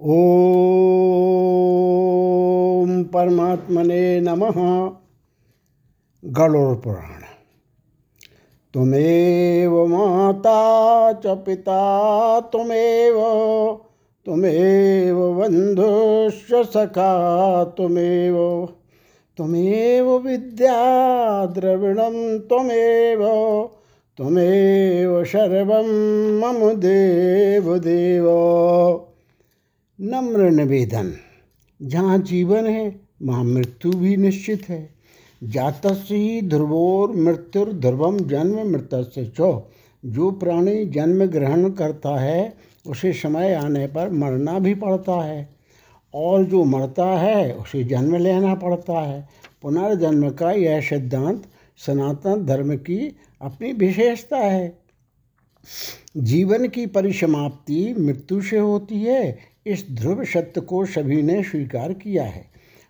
ओम परमात्मने नमः। गरुड़ पुराण। तुमेव माता च पिता, तुमेव तुमेव बन्धुश्च सखा, तुमेव तुमेव विद्या द्रविणं त्वमेव त्वमेव सर्वं मम देव देव नम्र निवेदन। जहाँ जीवन है, वहाँ मृत्यु भी निश्चित है। जातस्य ध्रुवोर मृत्युर ध्रुवम जन्म मृत्य चो। जो प्राणी जन्म ग्रहण करता है, उसे समय आने पर मरना भी पड़ता है। और जो मरता है, उसे जन्म लेना पड़ता है। पुनर्जन्म का यह सिद्धांत सनातन धर्म की अपनी विशेषता है। जीवन की परिसमाप्ति मृत्यु से होती है इस ध्रुव सत्य को सभी ने स्वीकार किया है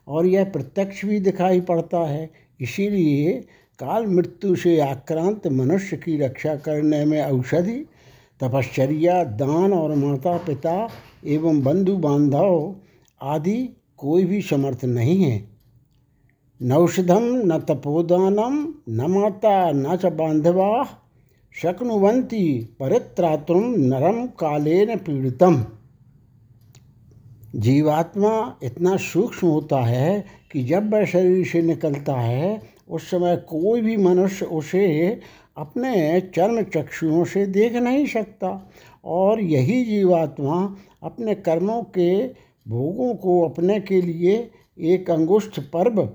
और यह प्रत्यक्ष भी दिखाई पड़ता है। इसीलिए काल मृत्यु से आक्रांत मनुष्य की रक्षा करने में औषधि, तपश्चर्या, दान और माता पिता एवं बंधु बांधव आदि कोई भी समर्थ नहीं है। नौषधम न तपोदानम, न माता, न च बांधवा शक्नुवंती परित्रातुम नरम कालेन पीड़ितम। जीवात्मा इतना सूक्ष्म होता है कि जब वह शरीर से निकलता है, उस समय कोई भी मनुष्य उसे अपने चर्म चक्षुओं से देख नहीं सकता। और यही जीवात्मा अपने कर्मों के भोगों को अपने के लिए एक अंगुष्ठ पर्व,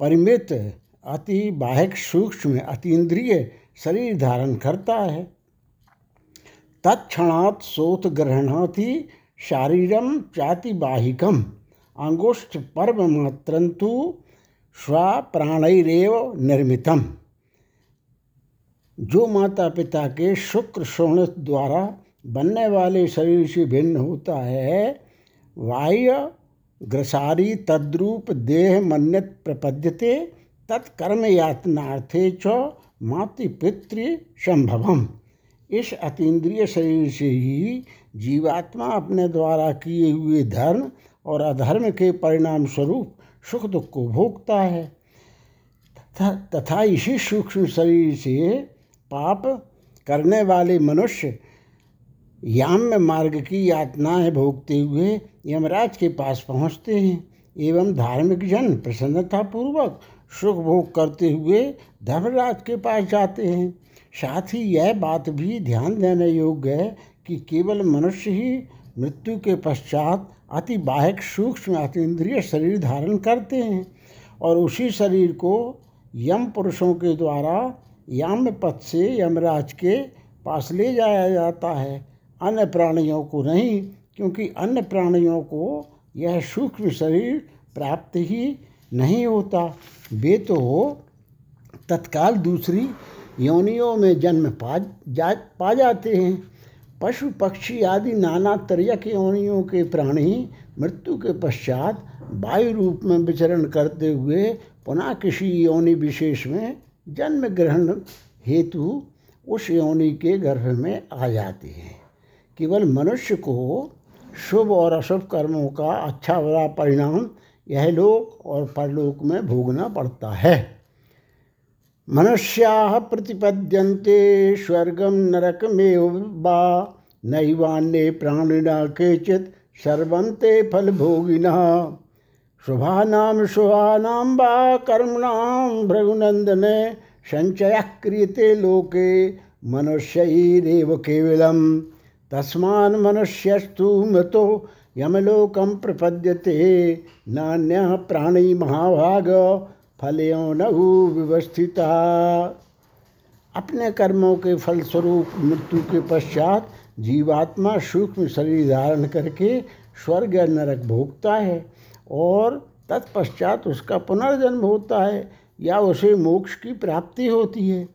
परिमित, अति बाहिक, सूक्ष्म अतीन्द्रिय शरीर धारण करता है। तत्क्षणात् सोत ग्रहणाति शारीरम चातिबाहिकम अंगुष्ठ पर्व मात्रंतु स्वप्राणैरेव निर्मितम। जो माता पिता के शुक्र शोण द्वारा बनने वाले शरीर से भिन्न होता है, वाह्य ग्रसारी तद्रूप देह मन्यत प्रपद्यते तत्कर्म यातनार्थे च मातृपितृ संभवम। इस अतीन्द्रिय शरीर से ही जीवात्मा अपने द्वारा किए हुए धर्म और अधर्म के परिणाम स्वरूप सुख दुख को भोगता है। तथा इसी सूक्ष्म शरीर से पाप करने वाले मनुष्य याम्य मार्ग की यातनाएँ भोगते हुए यमराज के पास पहुँचते हैं एवं धार्मिक जन प्रसन्नतापूर्वक सुख भोग करते हुए धर्मराज के पास जाते हैं। साथ ही यह बात भी ध्यान देने योग्य है कि केवल मनुष्य ही मृत्यु के पश्चात अति बाहक, सूक्ष्म अतीन्द्रिय शरीर धारण करते हैं और उसी शरीर को यम पुरुषों के द्वारा याम पथ से यमराज के पास ले जाया जाता है। अन्य प्राणियों को नहीं, क्योंकि अन्य प्राणियों को यह सूक्ष्म शरीर प्राप्त ही नहीं होता। वे तो हो तत्काल दूसरी योनियों में जन्म पा जा, पा जाते हैं। पशु पक्षी आदि नाना तरह के योनियों के प्राणी मृत्यु के पश्चात वायु रूप में विचरण करते हुए पुनः किसी योनि विशेष में जन्म ग्रहण हेतु उस योनि के गर्भ में आ जाते हैं। केवल मनुष्य को शुभ और अशुभ कर्मों का अच्छा बुरा परिणाम यह लोक और परलोक में भोगना पड़ता है। मनुष्या प्रतिपद्यन्ते स्वर्गम नरकमेव वा। नैवान्ये प्राणिना केचित् सर्वं ते फलभोगिनः। शुभानां शुभानां वा, कर्मणां भृगुनन्दने क्रियते लोके, मनुष्यैरेव केवलं तस्मान् मनुष्यस्तु मृतो, यमलोकं प्रपद्यते। नान्यः प्राणी महाभाग फलयोनहु व्यवस्थिता अपने कर्मों के फलस्वरूप मृत्यु के पश्चात जीवात्मा सूक्ष्म शरीर धारण करके स्वर्ग या नरक भोगता है और तत्पश्चात उसका पुनर्जन्म होता है या उसे मोक्ष की प्राप्ति होती है।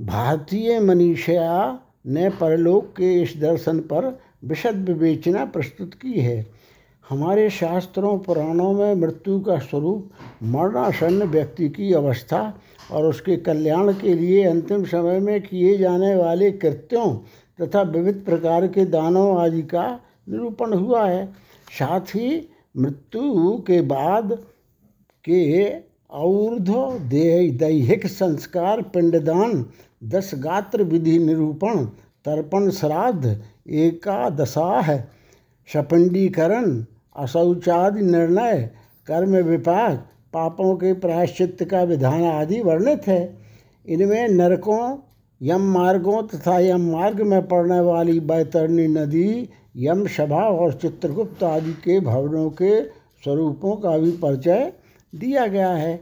भारतीय मनीषया ने परलोक के इस दर्शन पर विशद विवेचना प्रस्तुत की है। हमारे शास्त्रों, पुराणों में मृत्यु का स्वरूप, मरणासन्न व्यक्ति की अवस्था और उसके कल्याण के लिए अंतिम समय में किए जाने वाले कृत्यों तथा विविध प्रकार के दानों आदि का निरूपण हुआ है। साथ ही मृत्यु के बाद के और्ध दैहिक संस्कार, पिंडदान, दस गात्र विधि निरूपण, तर्पण, श्राद्ध एकादशाह सपिंडीकरण अशौचादि निर्णय, कर्म विपाक, पापों के प्रायश्चित का विधान आदि वर्णित है। इनमें नरकों यम मार्गों तथा यम मार्ग में पड़ने वाली बैतरणी नदी यम सभा और चित्रगुप्त आदि के भवनों के स्वरूपों का भी परिचय दिया गया है।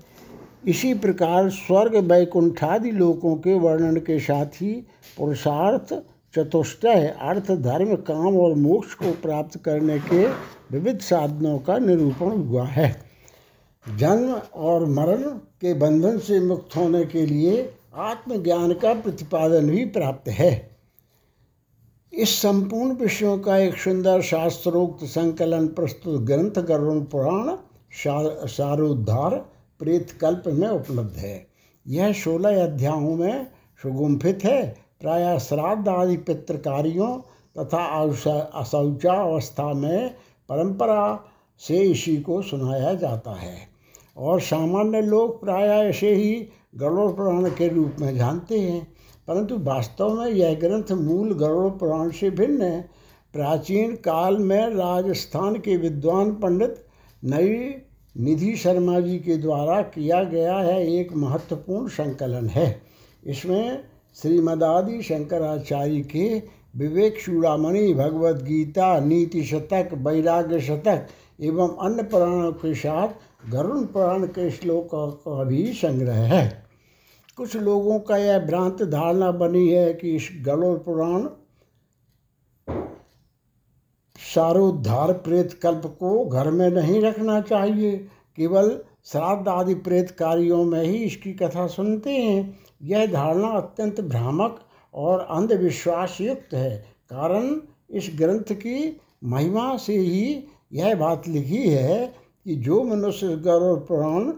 इसी प्रकार स्वर्ग वैकुंठादि लोकों के वर्णन के साथ ही पुरुषार्थ, चतुष्टय, अर्थ, धर्म, काम और मोक्ष को प्राप्त करने के विविध साधनों का निरूपण हुआ है। जन्म और मरण के बंधन से मुक्त होने के लिए आत्मज्ञान का प्रतिपादन भी प्राप्त है। इस संपूर्ण विषयों का एक सुंदर शास्त्रोक्त संकलन प्रस्तुत ग्रंथ गरुण पुराण सारोद्धार प्रेत कल्प में उपलब्ध है। यह सोलह अध्यायों में सुगुम्फित है। प्राय श्राद्ध आदि पितृकारियों तथा अशौचा अवस्था में परंपरा से इसी को सुनाया जाता है। और सामान्य लोग प्राय ऐसे ही गरुड़ पुराण के रूप में जानते हैं, परंतु वास्तव में यह ग्रंथ मूल गरुड़ पुराण से भिन्न है। प्राचीन काल में राजस्थान के विद्वान पंडित नई निधि शर्मा जी के द्वारा किया गया है एक महत्वपूर्ण संकलन है। इसमें श्रीमदादि शंकराचार्य के विवेक चूड़ामणि भगवद गीता, नीति शतक, वैराग्य शतक एवं अन्य पुराणों के साथ गरुण पुराण के श्लोकों का भी संग्रह है। कुछ लोगों का यह भ्रांत धारणा बनी है कि इस गरुड़ पुराण सारोद्धार प्रेत कल्प को घर में नहीं रखना चाहिए, केवल श्राद्ध आदि प्रेत कार्यों में ही इसकी कथा सुनते हैं। यह धारणा अत्यंत भ्रामक और अंधविश्वास युक्त है। कारण इस ग्रंथ की महिमा से ही यह बात लिखी है कि जो मनुष्य गौरव पुराण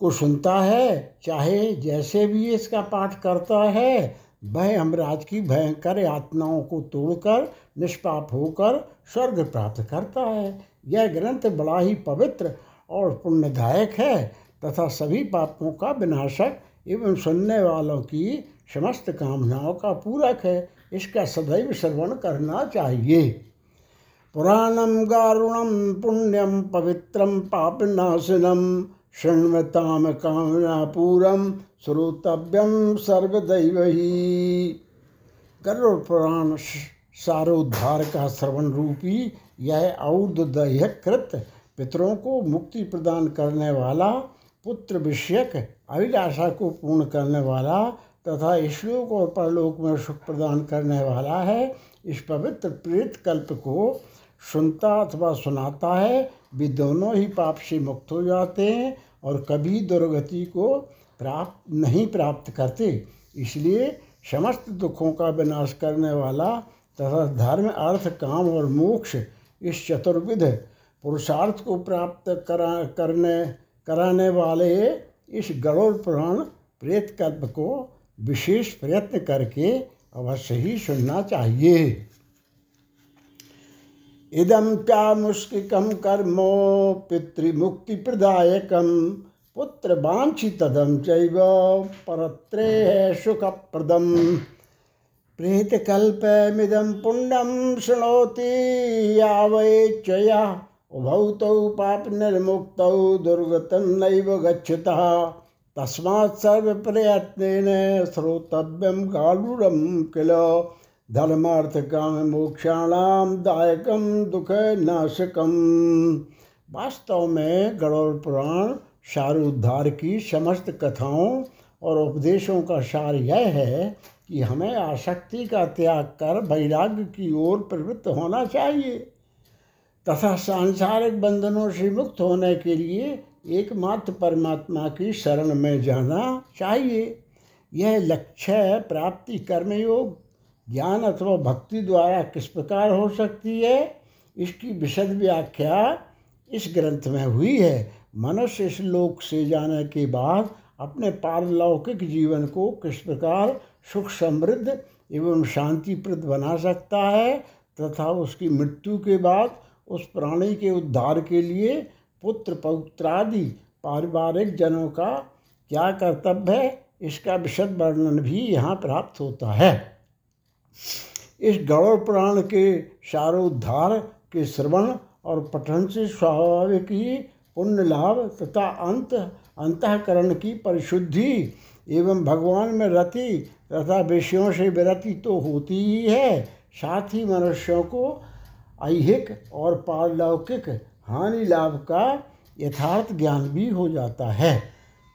को सुनता है, चाहे जैसे भी इसका पाठ करता है, वह हमराज की भयंकर यातनाओं को तोड़कर, निष्पाप होकर स्वर्ग प्राप्त करता है। यह ग्रंथ बड़ा ही पवित्र और पुण्यदायक है तथा सभी पापों का विनाशक एवं सुनने वालों की समस्त कामनाओं का पूरक है। इसका सदैव श्रवण करना चाहिए। पुराणम गारुणम पुण्यम पवित्रम पापनाशनम पापनाशनं कामना पूरम श्रोतव्यम सर्वदैव। ही गरुड़ पुराण सारोद्धार का श्रवण रूपी यह औददह्य कृत पितरों को मुक्ति प्रदान करने वाला पुत्र विषयक अभिलाषा को पूर्ण करने वाला तथा ईश्वरों और परलोक में सुख प्रदान करने वाला है। इस पवित्र प्रेत कल्प को सुनता अथवा सुनाता है, वे दोनों ही पाप से मुक्त हो जाते हैं और कभी दुर्गति को प्राप्त, नहीं प्राप्त करते। इसलिए समस्त दुखों का विनाश करने वाला तथा धर्म, अर्थ, काम और मोक्ष इस चतुर्विध पुरुषार्थ को प्राप्त करा, करने, कराने वाले इस गरुड़ पुराण प्रेत कल्प को विशेष प्रयत्न करके अवश्य ही सुनना चाहिए। इदम क्या चामुष्किकं कर्मो पितृमुक्तिप्रदायकं पुत्रवाञ्छितदं चैव परत्रे परत्रेः सुखप्रदम्। प्रेतकल्पमिदं पुण्यं शृणोति यावयेच्छया उभौ तौ पापनिर्मुक्तौ दुर्गतं नैव गच्छतः। तस्मात् सर्वप्रयत्नेन श्रोतव्यं गालूरं किल। धर्मार्थ काम मोक्षाणाम दायकम दुख नाशकम वास्तव में गरुड़ पुराण सारोद्धार की समस्त कथाओं और उपदेशों का सार यह है कि हमें आसक्ति का त्याग कर वैराग्य की ओर प्रवृत्त होना चाहिए। तथा सांसारिक बंधनों से मुक्त होने के लिए एकमात्र परमात्मा की शरण में जाना चाहिए। यह लक्ष्य प्राप्ति कर्मयोग, ज्ञान अथवा भक्ति द्वारा किस प्रकार हो सकती है, इसकी विशद व्याख्या इस ग्रंथ में हुई है। मनुष्य इस लोक से जाने के बाद अपने पारलौकिक जीवन को किस प्रकार सुख समृद्ध एवं शांतिप्रद बना सकता है, तथा उसकी मृत्यु के बाद उस प्राणी के उद्धार के लिए पुत्र पौत्रादि पारिवारिक जनों का क्या कर्तव्य है? इसका विशद वर्णन भी यहाँ प्राप्त होता है। इस गौरव पुराण के सारोद्धार के श्रवण और पठन से स्वाभाविक ही पुण्य लाभ तथा अंत, अंतकरण की परिशुद्धि एवं भगवान में रति तथा विषयों से विरति तो होती ही है। साथ ही मनुष्यों को ऐहिक और पारलौकिक हानि लाभ का यथार्थ ज्ञान भी हो जाता है।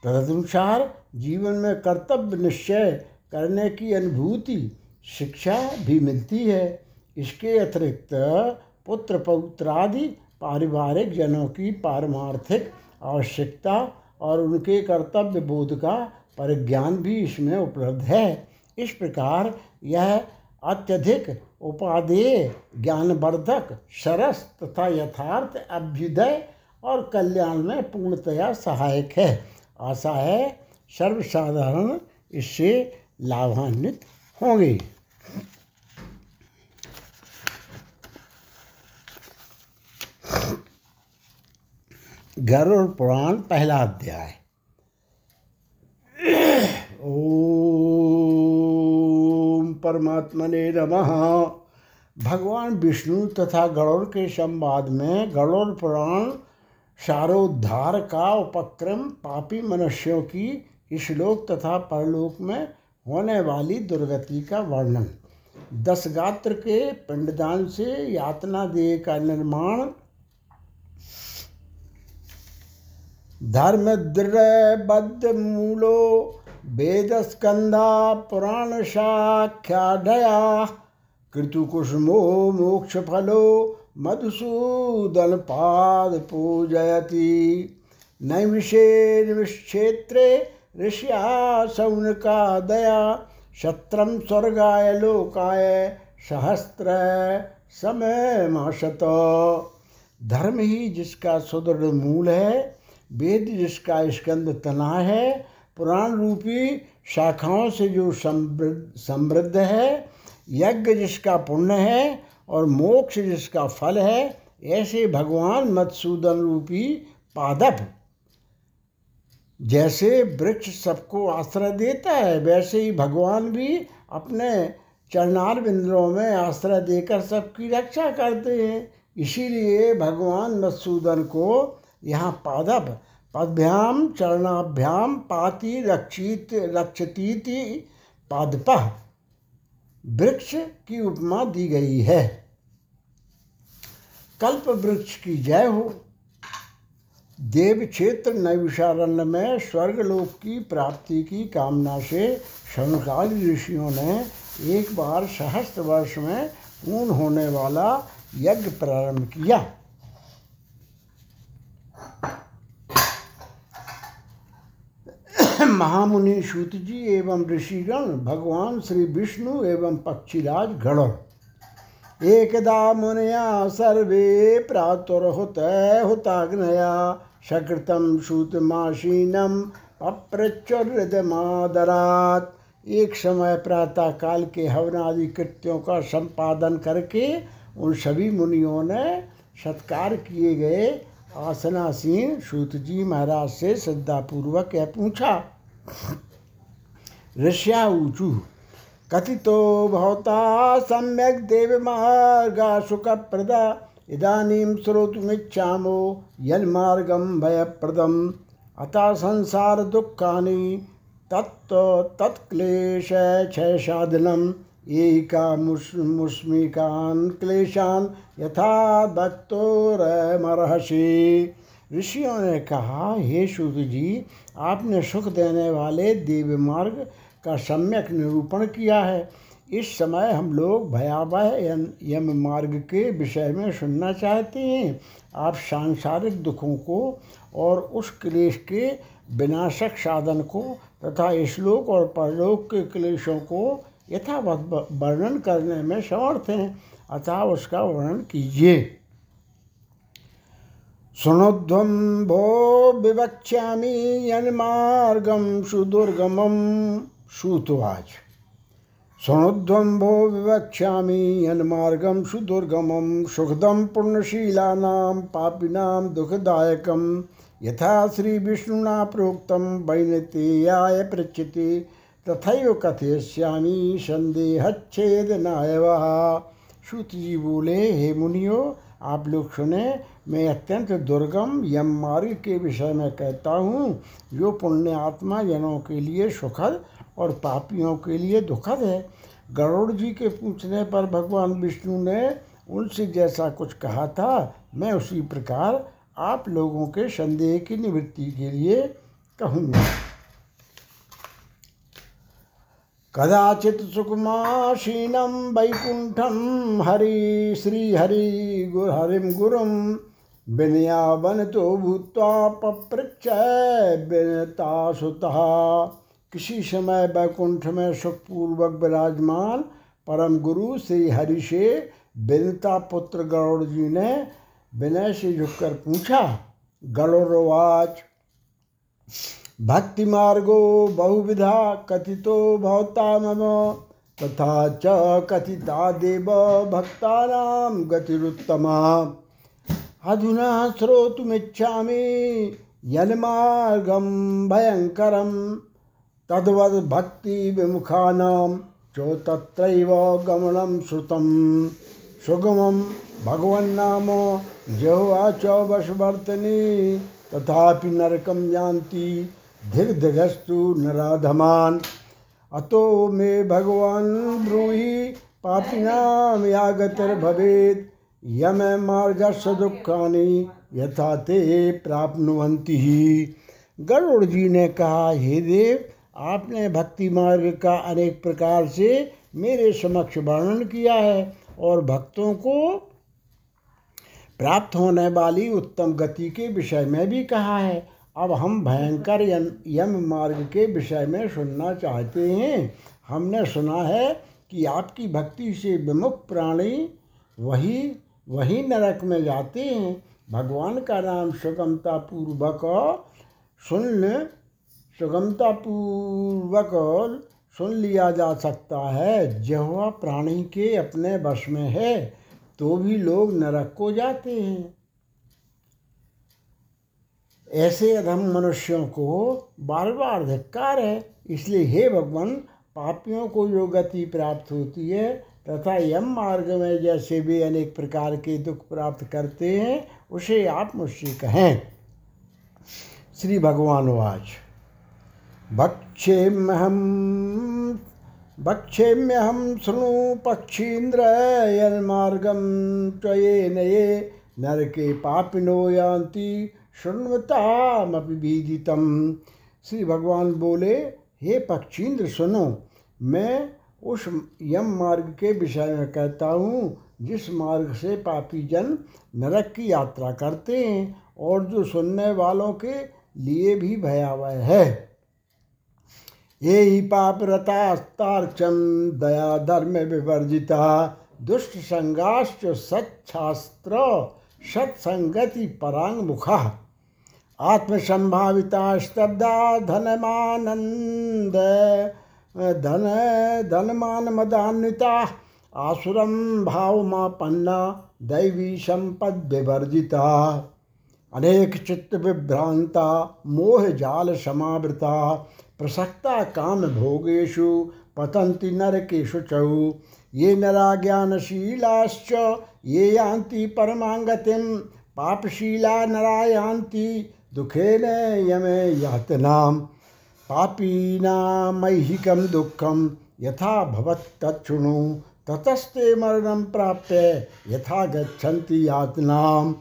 तदनुसार जीवन में कर्तव्य निश्चय करने की अनुभूति शिक्षा भी मिलती है। इसके अतिरिक्त पुत्र पौत्रादि पारिवारिक जनों की पारमार्थिक आवश्यकता और उनके कर्तव्य बोध का परिज्ञान भी इसमें उपलब्ध है। इस प्रकार यह अत्यधिक उपादेय, ज्ञानवर्धक, सरस तथा यथार्थ अभ्युदय और कल्याण में पूर्णतया सहायक है। आशा है सर्वसाधारण इससे लाभान्वित होंगे। गरुड़ पुराण पहला अध्याय। ओम परमात्मने नमः। भगवान विष्णु तथा गरुड़ के संवाद में गरुड़ पुराण सारोद्धार का उपक्रम पापी मनुष्यों की इस लोक तथा परलोक में होने वाली दुर्गति का वर्णन। दस गात्र के पिंडदान से यातना देह का निर्माण। धर्म बद्ध मूलो वेद स्कंदा पुराण साख्याढ़या कृतुकुसुमो मोक्ष फलो मधुसूदन पाद पूजयति नैमिषे निविक्षेत्रे ऋषिया सौनका दया शत्रम स्वर्गाय लोकाय सहस्त्र समय माशत। धर्म ही जिसका सुदृढ़ मूल है, वेद जिसका स्कंद तना है पुराण रूपी शाखाओं से जो समृद्ध समृद्ध है, यज्ञ जिसका पुण्य है और मोक्ष जिसका फल है, ऐसे भगवान मधुसूदन रूपी पादप। जैसे वृक्ष सबको आश्रय देता है, वैसे ही भगवान भी अपने चरणार बिंदुओं में आश्रय देकर सबकी रक्षा करते हैं। इसीलिए भगवान मधुसूदन को यहाँ पादप पदभ्याम चरणाभ्याम पाति रक्षित रक्षतीति पादप। वृक्ष की उपमा दी गई है। कल्प वृक्ष की जय हो। देव क्षेत्र नैविशारण्य में स्वर्गलोक की प्राप्ति की कामना से शनकाली ऋषियों ने एक बार सहस्त्र वर्ष में पूर्ण होने वाला यज्ञ प्रारंभ किया। महामुनि सूत जी एवं ऋषिगण, भगवान श्री विष्णु एवं पक्षीराज गण। एकदा मुनिया सर्वे प्रातुर्हुत हुताग्नया सकृतम सूतमाशीनम अप्रचुरदमादरात। एक समय प्रातः काल के हवनादि कृत्यों का संपादन करके उन सभी मुनियों ने सत्कार किए गए। आसनासीन सूत जी महाराज से श्रद्धापूर्वक यह पूछा ऋष्या ऊचु कथितो भवता सम्यक देवमार्गा सुखप्रदा। इदानीं श्रोतुमिच्छामो यन्मार्गं भयप्रदम्। अतः संसारदुःखानि तत्त तत्क्लेश क्षयसाधनम्। एका मुस्, मुस्मिकान् क्लेशान् यथा दत्तोरमर्हसि ऋषियों ने कहा, हे शुद्ध जी, आपने सुख देने वाले दिव्य मार्ग का सम्यक निरूपण किया है। इस समय हम लोग भयावह यम मार्ग के विषय में सुनना चाहते हैं। आप सांसारिक दुखों को और उस क्लेश के विनाशक साधन को तथा श्लोक और परलोक के क्लेशों को यथावत वर्णन करने में समर्थ हैं। अतः उसका वर्णन कीजिए। सुनोध्वम भो विवक्ष्यामी यन्मार्गम सुदुर्गमम सूतवाच। सुनुध्वम्भो विवक्ष्यामि यन्मार्गं सुदुर्गमं सुखदं पुण्यशीलानां पापिनां दुःखदायकं। यथा श्रीविष्णुना प्रोक्तं वैनतेयाय पृच्छति, तथैव कथयिष्यामि संदेहच्छेदनाय वः श्रुत बोले हे मुनियो आप लोग सुने, मैं अत्यंत दुर्गम यम मार्ग के विषय में कहता हूँ, जो पुण्य आत्मा जनों के लिए सुखद और पापियों के लिए दुखद है। गरुड़ जी के पूछने पर भगवान विष्णु ने उनसे जैसा कुछ कहा था, मैं उसी प्रकार आप लोगों के संदेह की निवृत्ति के लिए कहूँगा। कदाचित् सुकुमासीनं वैकुण्ठं हरि श्रीहरि गुरुहरिं गुरुं विनयावनतो भूत्वा पपृच्छ विनतासुतः। किसी समय वैकुंठ में सुखपूर्वक विराजमान परम गुरु श्री हरि से विनता पुत्र गरुड़ जी ने विनय से झुककर पूछा गरुड़वाच भक्ति मार्गो बहुविधा कथितो भवता मम, तथा च कथिता देव भक्तानां गतिरुत्तमा। अधुना श्रोतुमिच्छामि यन्मार्गं भयङ्करं तद्वद् भक्तिविमुखानां च तत्रैव गमनं श्रुतं। सुगमं भगवन्नाम जह्वा च वशवर्तनी, तथापि नरकं यान्ति। धिग्धिगस्तु नराधमान्। अतो मे भगवान ब्रूहि पापिनां या गतिर्भवेत् यम मार्गस्य दुखानि यथा ते प्राप्नुवन्ति। गरुड़ जी ने कहा, हे देव, आपने भक्ति मार्ग का अनेक प्रकार से मेरे समक्ष वर्णन किया है और भक्तों को प्राप्त होने वाली उत्तम गति के विषय में भी कहा है। अब हम भयंकर यम मार्ग के विषय में सुनना चाहते हैं। हमने सुना है कि आपकी भक्ति से विमुख प्राणी वही वही नरक में जाते हैं। भगवान का नाम सुगमता पूर्वक सुन सुगमता पूर्वक सुन लिया जा सकता है। जह प्राणी के अपने वश में है तो भी लोग नरक को जाते हैं। ऐसे अधम मनुष्यों को बार बार धिक्कार है। इसलिए हे भगवान, पापियों को जो गति प्राप्त होती है तथा यम मार्ग में जैसे भी अनेक प्रकार के दुख प्राप्त करते हैं, उसे आप मुझसे कहें। श्री भगवान वाच। भक्षेम्यहम भक्षेम्यहम शृणु पक्षीन्द्र यन्मार्गम त्वयेन ये नरके पापिनो यान्ति शृण्वतामपि श्री भगवान बोले, हे पक्षींद्र, सुनो, मैं उस यम मार्ग के विषय में कहता हूँ, जिस मार्ग से पापी जन नरक की यात्रा करते हैं और जो सुनने वालों के लिए भी भयावह है। ये ही पाप रतास्तार्चम दया धर्म विवर्जिता, दुष्ट संगाश्च सच्छास्त्र, सत्संगति परांग मुखा आत्मसंभाविता स्तब्धा धनमानंद धन धनमान मदान्विता आसुरम भावमापन्ना दैवी संपद विवर्जिता अनेक चित्त विभ्रांता मोह जाल समावृता प्रसक्ता काम भोगेशु पतंती नरकेशु चौ। ये नरा ज्ञानशीलाश्च ये यान्ति परमांगतिम पापशीला नरा यान्ति दुखेन यमे यातनाम पापीनामैहिकं दुःखं। यथा भवत्तच्छृणु ततस्ते मरणं प्राप्य यथा गच्छन्ति यातनाम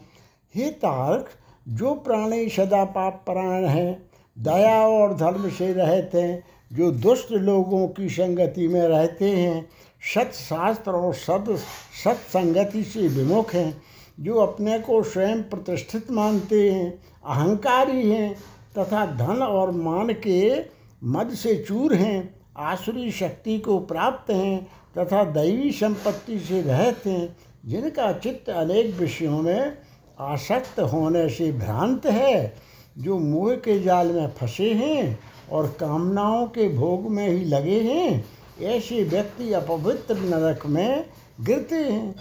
हे तारक, जो प्राणी सदा पाप परायण हैं, दया और धर्म से रहते हैं, जो दुष्ट लोगों की संगति में रहते हैं, सत्शास्त्र और सद सत्संगति से विमुख हैं, जो अपने को स्वयं प्रतिष्ठित मानते हैं अहंकारी हैं तथा धन और मान के मद से चूर हैं, आसुरी शक्ति को प्राप्त हैं तथा दैवी संपत्ति से रहते हैं, जिनका चित्त अनेक विषयों में आसक्त होने से भ्रांत है, जो मोह के जाल में फंसे हैं और कामनाओं के भोग में ही लगे हैं, ऐसे व्यक्ति अपवित्र नरक में गिरते हैं।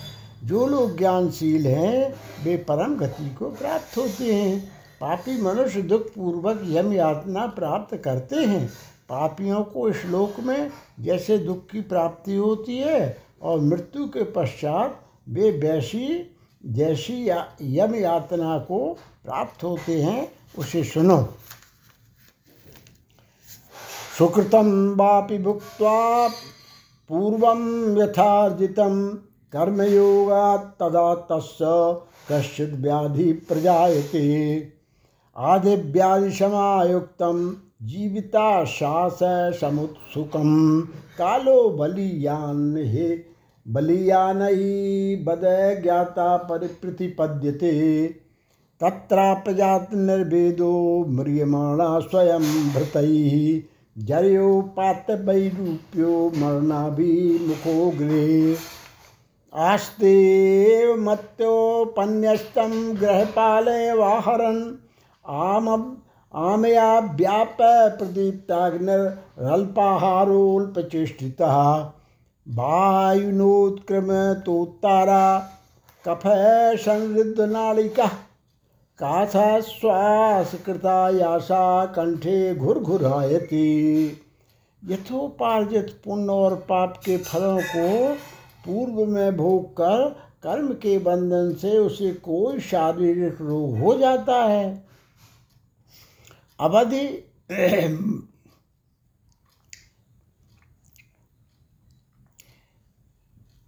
जो लोग ज्ञानशील हैं, वे परम गति को प्राप्त होते हैं। पापी मनुष्य दुख पूर्वक यम यातना प्राप्त करते हैं। पापियों को श्लोक में जैसे दुख की प्राप्ति होती है और मृत्यु के पश्चात वे वैसी जैसी या, यम यातना को प्राप्त होते हैं उसे सुनो। सुकृतम वापि भुक्त पूर्व यथार्जितं कर्मयोगा तदा तस् कश्चित् व्याधि प्रजायते। आदिव्याधिसमायुक्तं जीविता शास समुत्सुकं कालो बलियान हे बलियानयी बद ज्ञाता परिप्रतिपद्यते। तत्रापजात निर्वेदो म्रियमाणा स्वयं भृतैः जर्योपातवैरूप्यो मरणाभिमुखो गृहे आस्तेव मत्योपन्यस्तं गृहपालय वाहरन् आम, आमया व्याप प्रदीप्ताग्निरल्पाहारोल्पचेष्टितः। वायुनोत्क्रमतोत्तारा कफ संवृद्धनालिका काथाश्वासकृतायासा कंठे घुरघुरायती। यथोपार्जित पुण्य और पाप के फलों को पूर्व में भोग कर कर्म के बंधन से उसे कोई शारीरिक रोग हो जाता है। अवधि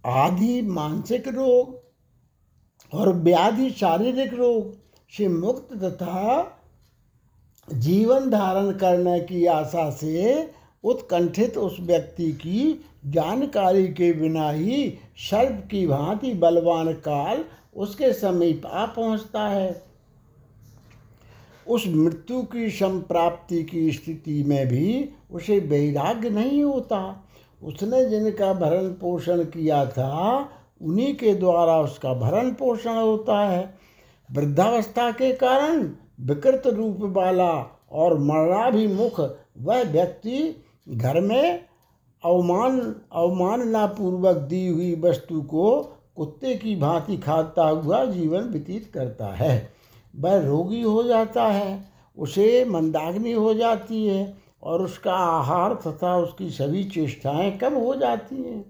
आदि मानसिक रोग और व्याधि शारीरिक रोग से मुक्त तथा जीवन धारण करने की आशा से उत्कंठित उस व्यक्ति की जानकारी के बिना ही सर्प की भांति बलवान काल उसके समीप आ पहुँचता है। उस मृत्यु की संप्राप्ति की स्थिति में भी उसे वैराग्य नहीं होता। उसने जिनका भरण पोषण किया था, उन्हीं के द्वारा उसका भरण पोषण होता है। वृद्धावस्था के कारण विकृत रूप वाला और मरणाभिमुख वह व्यक्ति घर में अवमान, अवमाननापूर्वक दी हुई वस्तु को कुत्ते की भांति खाता हुआ जीवन व्यतीत करता है। वह रोगी हो जाता है, उसे मंदाग्नि हो जाती है और उसका आहार तथा उसकी सभी चेष्टाएँ कम हो जाती हैं।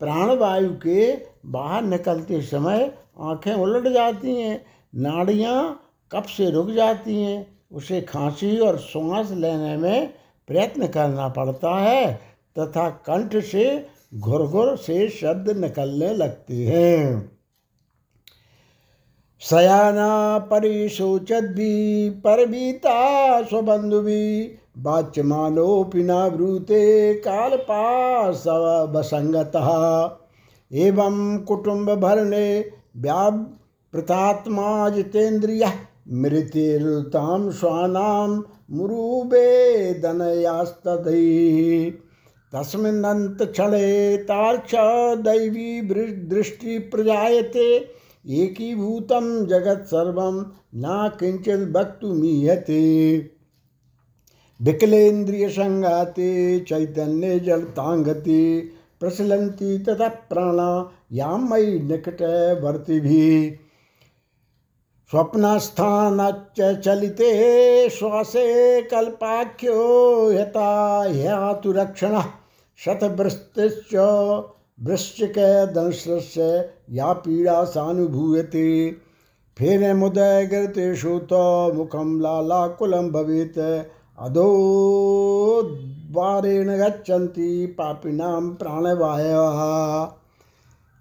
प्राणवायु के बाहर निकलते समय आँखें उलट जाती हैं, नाड़ियाँ कब से रुक जाती हैं, उसे खांसी और श्वास लेने में प्रयत्न करना पड़ता है तथा कंठ से घुर घुर से शब्द निकलने लगते हैं। सयाना परिशोचत भी परबीता स्वबंधु भी वाच्यमानोपि न ब्रूते कालपास बसंगत एवं कुटुंब भरने व्याप प्रतात्मा जितेन्द्रिय मृतिरुतां स्वानां मुरुवेदनयास्तदै तस्मिन्नन्तक्षणे तार्क्ष दैवी दृष्टि प्रजायते एकीभूतं जगत्सर्वं न किञ्चित् वक्तुमीयते। विकलेन्द्रियसङ्गाते चैतन्ये जलताङ्गति प्रचलन्ति ततः प्राणा यां मयि निकटवर्तिभिः। स्वप्नस्थानच्च चलिते श्वासे कल्पाख्यो यता ह्यातु रक्षणः शतवृष्टिश्च वृश्चिकदंश्रस्य या पीड़ा सानुभूयते। फेन मुदय गिरते श्रुत मुखं लालाकुलं भवेत्। अधो द्वारेण गच्छन्ति पापिनां प्राणवायवः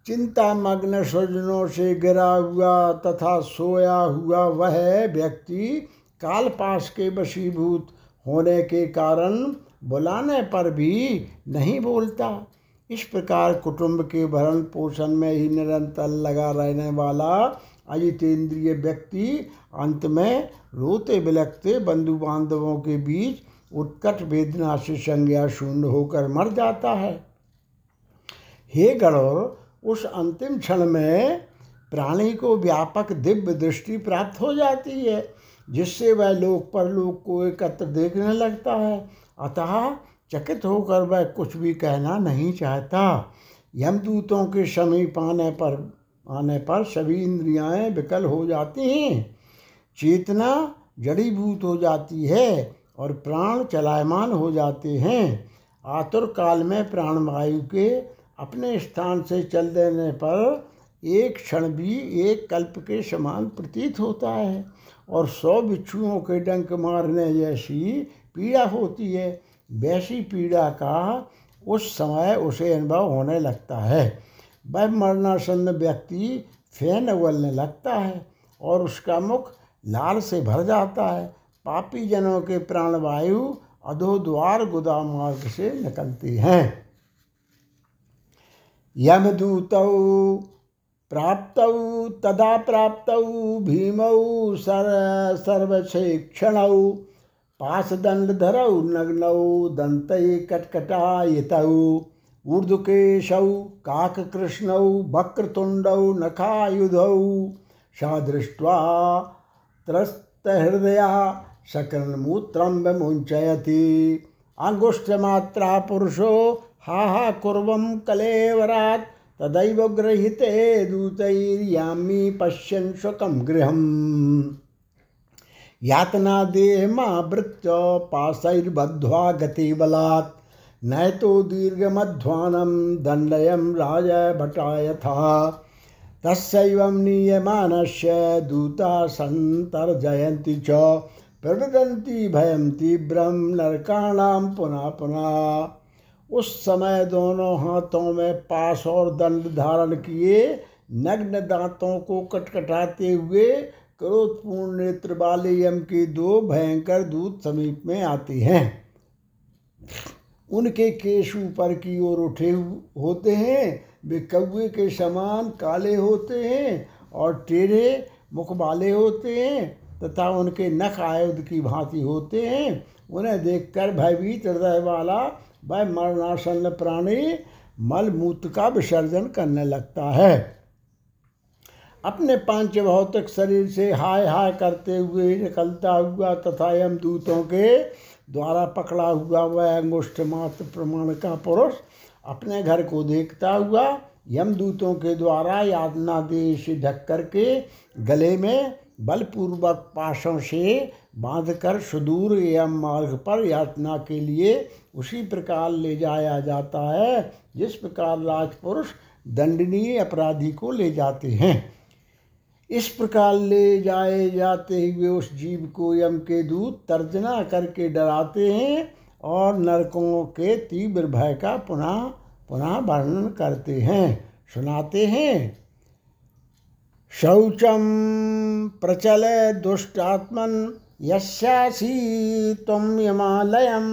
चिंता मग्न स्वजनों से गिरा हुआ तथा सोया हुआ वह व्यक्ति कालपास के वशीभूत होने के कारण बुलाने पर भी नहीं बोलता। इस प्रकार कुटुंब के भरण पोषण में ही निरंतर लगा रहने वाला अजितेंद्रिय व्यक्ति अंत में रोते बिलखते बंधु बांधवों के बीच उत्कट वेदना से संज्ञा शून्य होकर मर जाता है। हे गणों उस अंतिम क्षण में प्राणी को व्यापक दिव्य दृष्टि प्राप्त हो जाती है, जिससे वह लोक परलोक को एकत्र देखने लगता है। अतः चकित होकर वह कुछ भी कहना नहीं चाहता। यमदूतों के समीप आने पर आने पर सभी इंद्रियाएँ विकल हो जाती हैं। चेतना जड़ीभूत हो जाती है और प्राण चलायमान हो जाते हैं। आतुर काल में प्राणवायु के अपने स्थान से चल देने पर एक क्षण भी एक कल्प के समान प्रतीत होता है और सौ बिच्छुओं के डंक मारने जैसी पीड़ा होती है। वैसी पीड़ा का उस समय उसे अनुभव होने लगता है। वह मरणासन्न व्यक्ति फ़ैन उगलने लगता है और उसका मुख लाल से भर जाता है। पापी जनों के प्राणवायु अधोद्वार गुदा मार्ग से निकलती हैं। यमदूतौ प्राप्त, तदा प्राप्त, भीमौ, सर, सर्वक्षेक्षणौ पाशदण्डधरौ नग्नौ दन्तै कटकटायितौ, ऊर्ध्वकेशौ, काककृष्णौ, वक्रतुण्डौ नखायुधौ सा दृष्ट्वा त्रस्तहृदया शकर्णमूत्रं विमुञ्चयति अङ्गुष्ठमात्रा पुरुषो हा हा कुर्वं कलेवरात्, तदैव गृहीते दूतैर्यामी पश्यन् शुकं गृहम्। यातना देहमावृत्य पाशैर्बद्ध्वा गतिबलात् नैतो दीर्घमध्वानं दण्डयं राजभटाय था तस्यैवं नीयमानस्य दूता सन्तर्जयन्ति च। प्रवदन्ति भयं तीव्रं नरकाणां पुनः पुनः। उस समय दोनों हाथों में पास और दंड धारण किए, नग्न दांतों को कटकटाते हुए क्रोधपूर्ण नेत्र वाले यम के दो भयंकर दूत समीप में आते हैं। उनके केश ऊपर की ओर उठे होते हैं, वे कौए के समान काले होते हैं और टेढ़े मुख वाले होते हैं तथा उनके नख आयुध की भांति होते हैं। उन्हें देखकर भयभीत हृदय वाला वह मरणासन्न प्राणी मलमूत्र का विसर्जन करने लगता है। अपने पाँच भौतिक शरीर से हाय हाय करते हुए निकलता हुआ तथा यम दूतों के द्वारा पकड़ा हुआ वह अंगुष्ठ मात्र प्रमाण का पुरुष अपने घर को देखता हुआ यमदूतों के द्वारा यातना देश ढक करके गले में बलपूर्वक पाशों से बांधकर सुदूर यम मार्ग पर यातना के लिए उसी प्रकार ले जाया जाता है, जिस प्रकार राजपुरुष दंडनीय अपराधी को ले जाते हैं। इस प्रकार ले जाए जाते हुए उस जीव को यम के दूत तर्जना करके डराते हैं और नरकों के तीव्र भय का पुनः पुनः वर्णन करते हैं। सुनाते हैं। शौचम प्रचल दुष्टात्मन यस्यासी तम यमालयम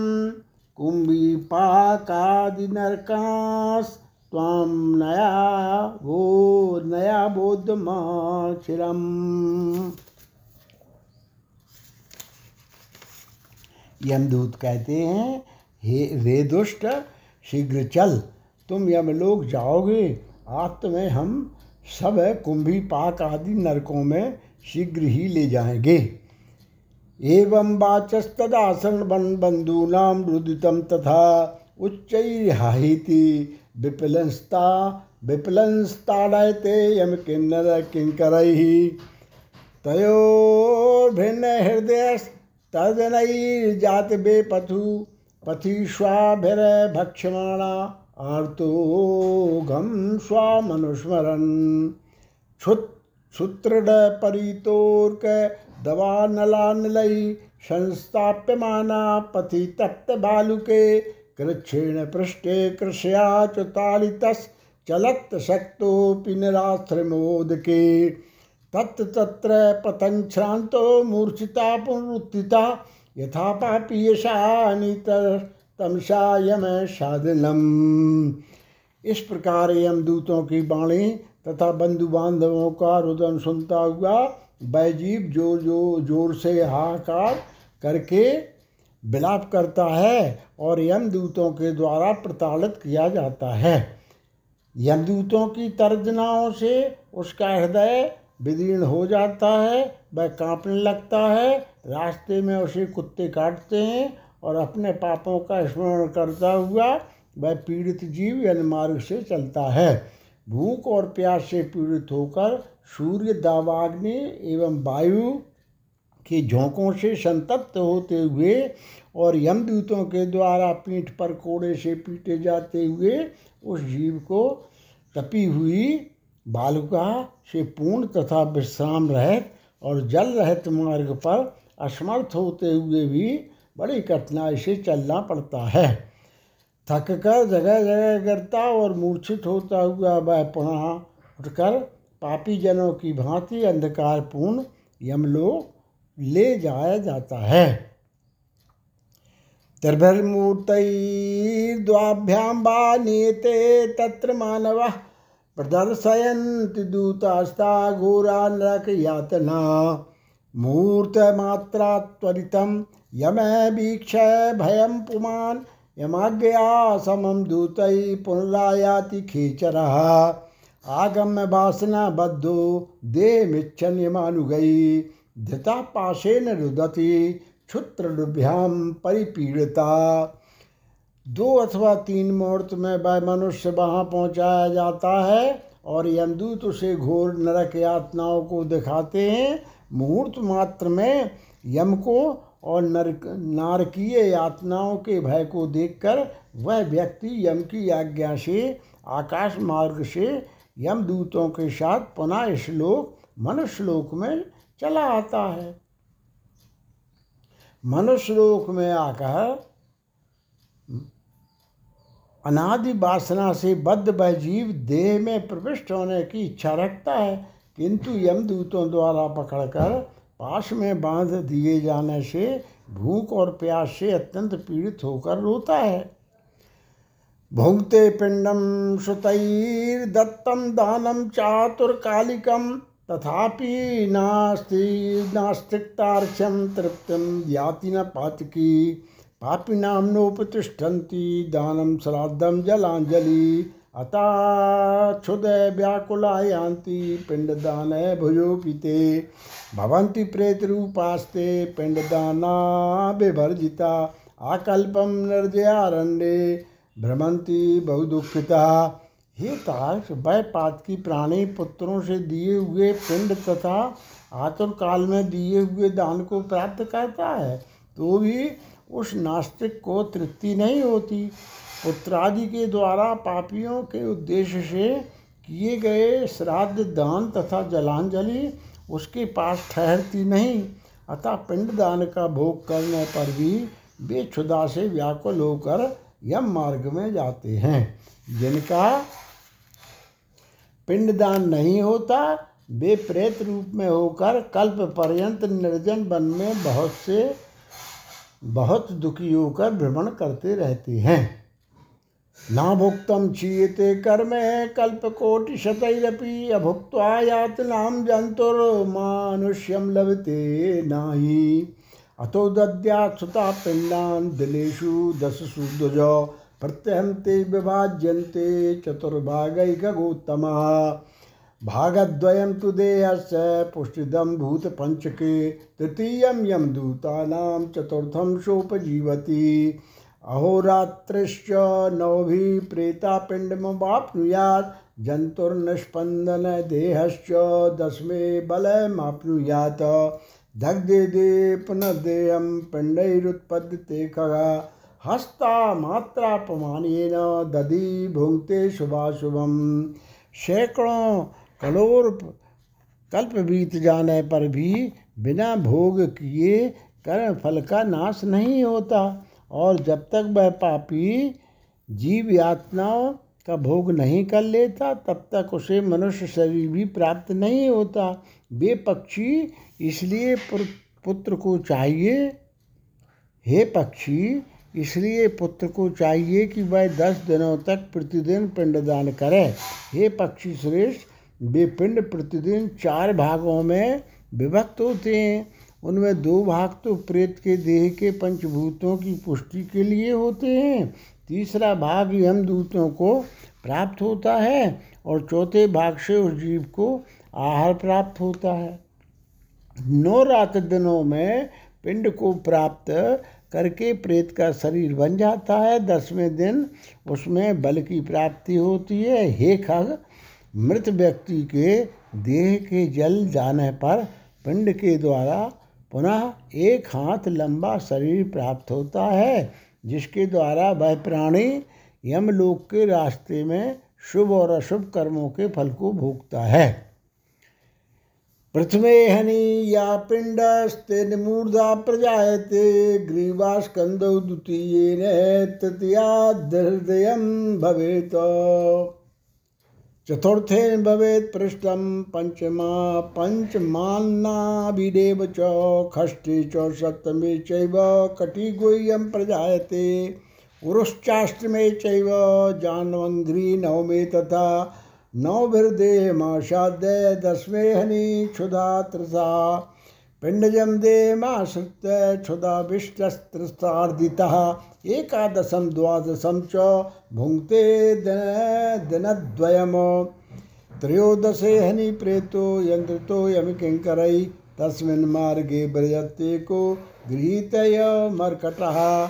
कुंभी पाकादि नरकाश त्वां नया वो नया बोधमाचिरम यमदूत कहते हैं, हे रे दुष्ट, शीघ्र चल। तुम यमलोक जाओगे आत्म में हम सब कुंभी पाक आदि नरकों में शीघ्र ही ले जाएँगे। एवं वाचस्तदासन बन बंधूनाम रुदितम तथा उच्चैर्हाहिति विपलंस्ता विपलंस्ताड़यते यम किन्नर किंकरैः तयोर्भिन्न हृदय तर्जनैर्जात बेपथु पथिष्वाभिर भक्ष्यमाणा आर्तो घम स्वामनुस्मरन्। क्षुत् क्षुत्रड परितोर्क दवानलानलै संस्थाप्यमाना पथि तप्त बालुके कृच्छेण पृष्ठे कृष्याच्युतालितस् चलत् शक्तोऽपि निराश्रमोदके। तत्र तत्र पतन् श्रान्तो मूर्छिता पुनरुत्थिता, यथा पापीयशानितमसा यम साधनम इस प्रकार यमदूतों की वाणी तथा बंधु बांधवों का रुदन सुनता हुआ बैजीव ज़ोर जो ज़ोर से हाहाकार करके विलाप करता है और यमदूतों के द्वारा प्रताड़ित किया जाता है। यमदूतों की तर्जनाओं से उसका हृदय विदीर्ण हो जाता है, वह कांपने लगता है, रास्ते में उसे कुत्ते काटते हैं और अपने पापों का स्मरण करता हुआ वह पीड़ित जीव यन मार्ग से चलता है। भूख और प्यास से पीड़ित होकर सूर्य, दावाग्नि एवं वायु के झोंकों से संतप्त होते हुए और यमदूतों के द्वारा पीठ पर कोड़े से पीटे जाते हुए उस जीव को तपी हुई बालुका से पूर्ण तथा विश्राम रहित और जल रहित मार्ग पर असमर्थ होते हुए भी बड़ी कठिनाई से चलना पड़ता है। थक कर जगह जगह गिरता और मूर्छित होता हुआ वह पुनः उठकर पापी जनों की भांति अंधकारपूर्ण यमलोक ले जाया जाता है। त्रिभिर्मूर्तैर्द्वाभ्यां वा नीयते तत्र मानवः प्रदर्शयन्ति दूतास्ता घोरा नरकयातना मूर्तमात्रा त्वरितं यमवीक्ष भयं पुमान्, यमाज्ञया समं दूतैः पुनरायाति खेचरः। आगम्य वासना बद्धो देहमिच्छन् यमानुगैः धृता पाशेन रुदति क्षुत्रभ्याम परिपीड़िता। दो अथवा तीन मुहूर्त में वह मनुष्य वहाँ पहुँचाया जाता है और यमदूत उसे घोर नरक यातनाओं को दिखाते हैं। मुहूर्त मात्र में यम को और नरक, नारकीय यातनाओं के भय को देखकर वह व्यक्ति यम की आज्ञा से, आकाश मार्ग से यमदूतों के साथ पुनः श्लोक मनुष्य लोक में चला आता है। मनुष्य लोक में आकर अनादि वासना से बद्ध वह जीव देह में प्रविष्ट होने की इच्छा रखता है, किंतु यमदूतों द्वारा पकड़कर पास में बाँध दिए जाने से भूख और प्यास से अत्यंत पीड़ित होकर रोता है। भुंगते पिंडम दत्तम दानम चातुर्कालिकम। तथापि नास्ति नास्तिकतार्क्ष्यं तृप्तिं याति न पातकी। पापिनां नोपतिष्ठन्ति दानं, श्राद्धं, जलाञ्जलि अता क्षुदय व्याकुला यान्ति पिण्डदानय भुजोपिते भवन्ति प्रेतरूपास्ते पिण्डदाना विभर्जिता आकल्पं निर्जयारण्ये भ्रमन्ति बहुदुःखिता। हे ताक्ष वह पात की प्राणी पुत्रों से दिए हुए पिंड तथा आतुर काल में दिए हुए दान को प्राप्त करता है तो भी उस नास्तिक को तृप्ति नहीं होती। पुत्रादि के द्वारा पापियों के उद्देश्य से किए गए श्राद्ध दान तथा जलांजलि उसके पास ठहरती नहीं, अतः पिंडदान का भोग करने पर भी वे क्षुदा से व्याकुल होकर यम मार्ग में जाते हैं। जिनका पिंडदान नहीं होता वे प्रेत रूप में होकर कल्प पर्यंत निर्जन वन में बहुत से, बहुत दुखी होकर भ्रमण करते रहते हैं। ना भुक्तम कर्म कल्प कोटि शतरपि अभुक्त्वा यातनाम जंतुर मानुष्यम लभते नाही। अतो दद्यात्सुता पिंडान दिलेशु दस सुदुज प्रत्यहन्ते विभाज्यन्ते चतुर्भागैकगोत्तमः। भागद्वयं तु देहस्य पुष्टिदं भूतपञ्चके, तृतीयं यं दूतानां, चतुर्थं सोपजीवति अहोरात्रश्च नवभिः प्रेतापिण्डमवाप्नुयात् जन्तुर्निष्पन्दनदेहश्च दशमे बलमाप्नुयात्। दग्धे दे पुनः देयं पिण्डैरुत्पद्यते खगा। हस्ता मात्रापमान दधि भुंगते शुभाशुभम। सैकड़ों करोड़ कल्प बीत जाने पर भी बिना भोग किए कर्म फल का नाश नहीं होता, और जब तक वह पापी जीव यातनाओं का भोग नहीं कर लेता, तब तक उसे मनुष्य शरीर भी प्राप्त नहीं होता। वे पक्षी इसलिए पुत्र को चाहिए, हे पक्षी इसलिए पुत्र को चाहिए कि वह दस दिनों तक प्रतिदिन पिंडदान करे। हे पक्षी श्रेष्ठ, वे पिंड प्रतिदिन चार भागों में विभक्त होते हैं। उनमें दो भाग तो प्रेत के देह के पंचभूतों की पुष्टि के लिए होते हैं। तीसरा भाग यमदूतों को प्राप्त होता है और चौथे भाग से उस जीव को आहार प्राप्त होता है। नौ रात दिनों में पिंड को प्राप्त करके प्रेत का शरीर बन जाता है। दसवें दिन उसमें बल की प्राप्ति होती है। हे खग, मृत व्यक्ति के देह के जल जाने पर पिंड के द्वारा पुनः एक हाथ लंबा शरीर प्राप्त होता है, जिसके द्वारा वह प्राणी यमलोक के रास्ते में शुभ और अशुभ कर्मों के फल को भोगता है। प्रथमे हनि या पिण्डस्तेन मूर्धा प्रजायते ग्रीवास्कन्दौ द्वितीयेन तृतीयाद्धृदयं भवेत्। चतुर्थेन भवेत् पृष्ठं पञ्चमा पञ्चमान्नाभिरेव च, षष्ठे च, सप्तमे चैव, कटिगुह्यं प्रजायते। उरुश्चाष्टमे चैव जान्वङ्घ्रि नवमे तथा नवभिर्देहमाशाद्य दस्मे हनि क्षुधा त्रसा। पिण्डजं देहमाश्रित्य क्षुधाभिष्टस्त्रस्तार्दितः एकादशं द्वादशं च भुङ्क्ते दिन दिनद्वयम्। त्रयोदशे हनि प्रेतो यन्त्रितो यमिकिङ्करै। तस्मिन् मार्गे व्रजते को गृहीतय मर्कटः।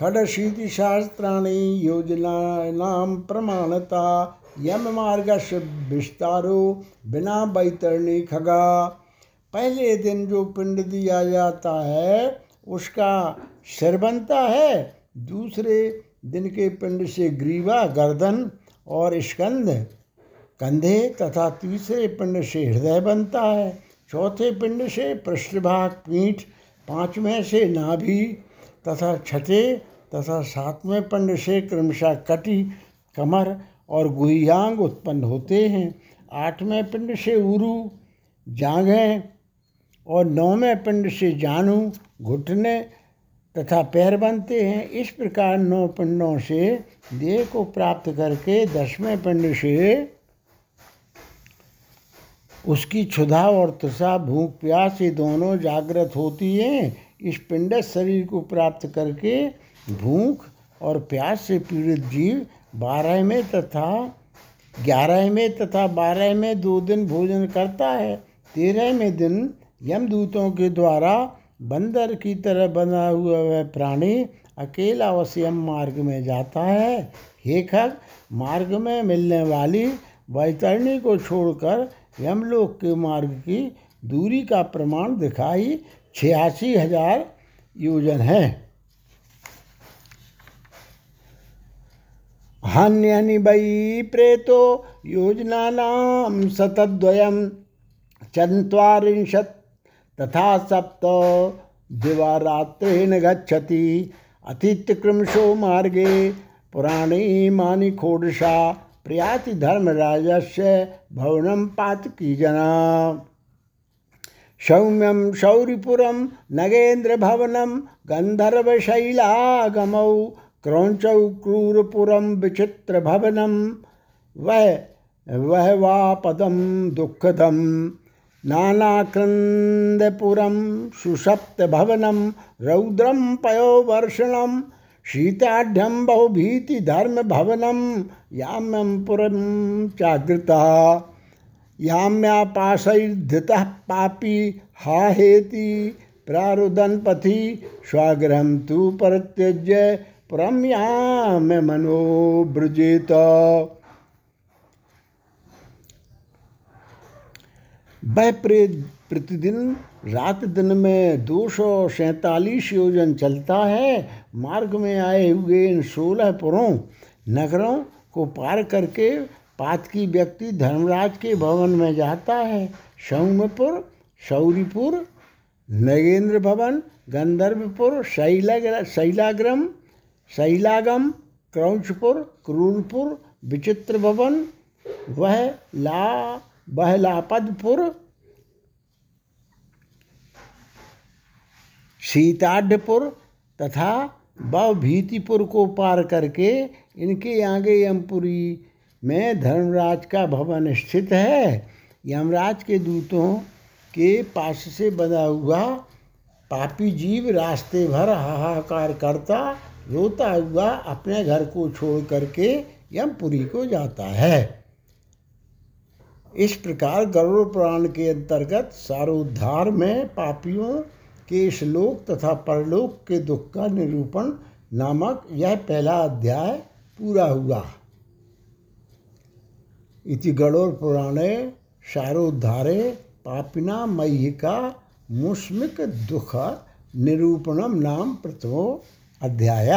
खडशीतिशास्त्राणि योजनानां प्रमाणता। यम मार्गश विस्तारो बिना बैतरणी खगा। पहले दिन जो पिंड दिया जाता है, उसका सिर बनता है, दूसरे दिन के पिंड से ग्रीवा, गर्दन और स्कंद, कंधे तथा तीसरे पिंड से हृदय बनता है। चौथे पिंड से पृष्ठभाग, पीठ, पाँचवें से नाभि तथा छठे तथा सातवें पिंड से क्रमशः कटी, कमर और गुहियांग उत्पन्न होते हैं। आठवें पिंड से उरु जांघें और नौवें पिंड से जानू घुटने तथा पैर बनते हैं। इस प्रकार नौ पिंडों से देह को प्राप्त करके दसवें पिंड से उसकी क्षुधा और तृषा भूख, प्यास, ये दोनों जागृत होती हैं। इस पिंड शरीर को प्राप्त करके भूख और प्यास से पीड़ित जीव बारह में तथा ग्यारह में तथा बारह में दो दिन भोजन करता है, तेरह में दिन यमदूतों के द्वारा बंदर की तरह बना हुआ वह प्राणी अकेला वश्यम मार्ग में जाता है। हे खग, मार्ग में मिलने वाली वैतरणी को छोड़कर यमलोक के मार्ग की दूरी का प्रमाण दिखाई छियासी हज़ार योजन है। हान्यनि वै प्रेतो योजनानां शतद्वयं चत्वारिंशत् तथा सप्त दिवारात्रेण गच्छति। अतिक्रमशो मार्गे पुराणे मानि खोडशा प्रयाति धर्मराजस्य भवनं पातकीजना सौम्यं शौरिपुरं नगेन्द्रभवनं गन्धर्वशैलागमौ क्रौंचौ क्रूरपुरं विचित्रभवनं वह वह वा पदं दुःखदं, नानाक्रन्दपुरं सुसप्तभवनं, रौद्रं पयोवर्षणं, शीताढ्यं बहुभीतिधर्मभवनं, याम्यं पुरं चादृतः याम्यापाशैर्धृतः पापी, हाहेति प्रारुदन पथि स्वागृहं तु परित्यज्य परम्याम मनो ब्रजेत वह प्रतिदिन, रात दिन में दो सौ सैतालीस योजन चलता है। मार्ग में आए हुए इन सोलह पुरों नगरों को पार करके पात की व्यक्ति धर्मराज के भवन में जाता है। सौम्यपुर शौरीपुर, नगेंद्र भवन, गंधर्वपुर शैला शैलाग्रम शैलागम, क्रौचपुर क्रूरपुर विचित्र भवन वह ला, बहलापदपुर सीताढ़पुर तथा भीतिपुर को पार करके इनके आगे यमपुरी में धर्मराज का भवन स्थित है। यमराज के दूतों के पास से बना हुआ पापी जीव रास्ते भर हाहाकार करता रोता हुआ अपने घर को छोड़ करके यमपुरी को जाता है। इस प्रकार गरुड़ पुराण के अंतर्गत सारोद्धार में पापियों के श्लोक तथा परलोक के दुख का निरूपण नामक यह पहला अध्याय पूरा हुआ। इति गणोर पुराणे शारोद्धारे पापिना मयिका मुस्मिक दुख निरूपणम नाम प्रथमो अध्याय।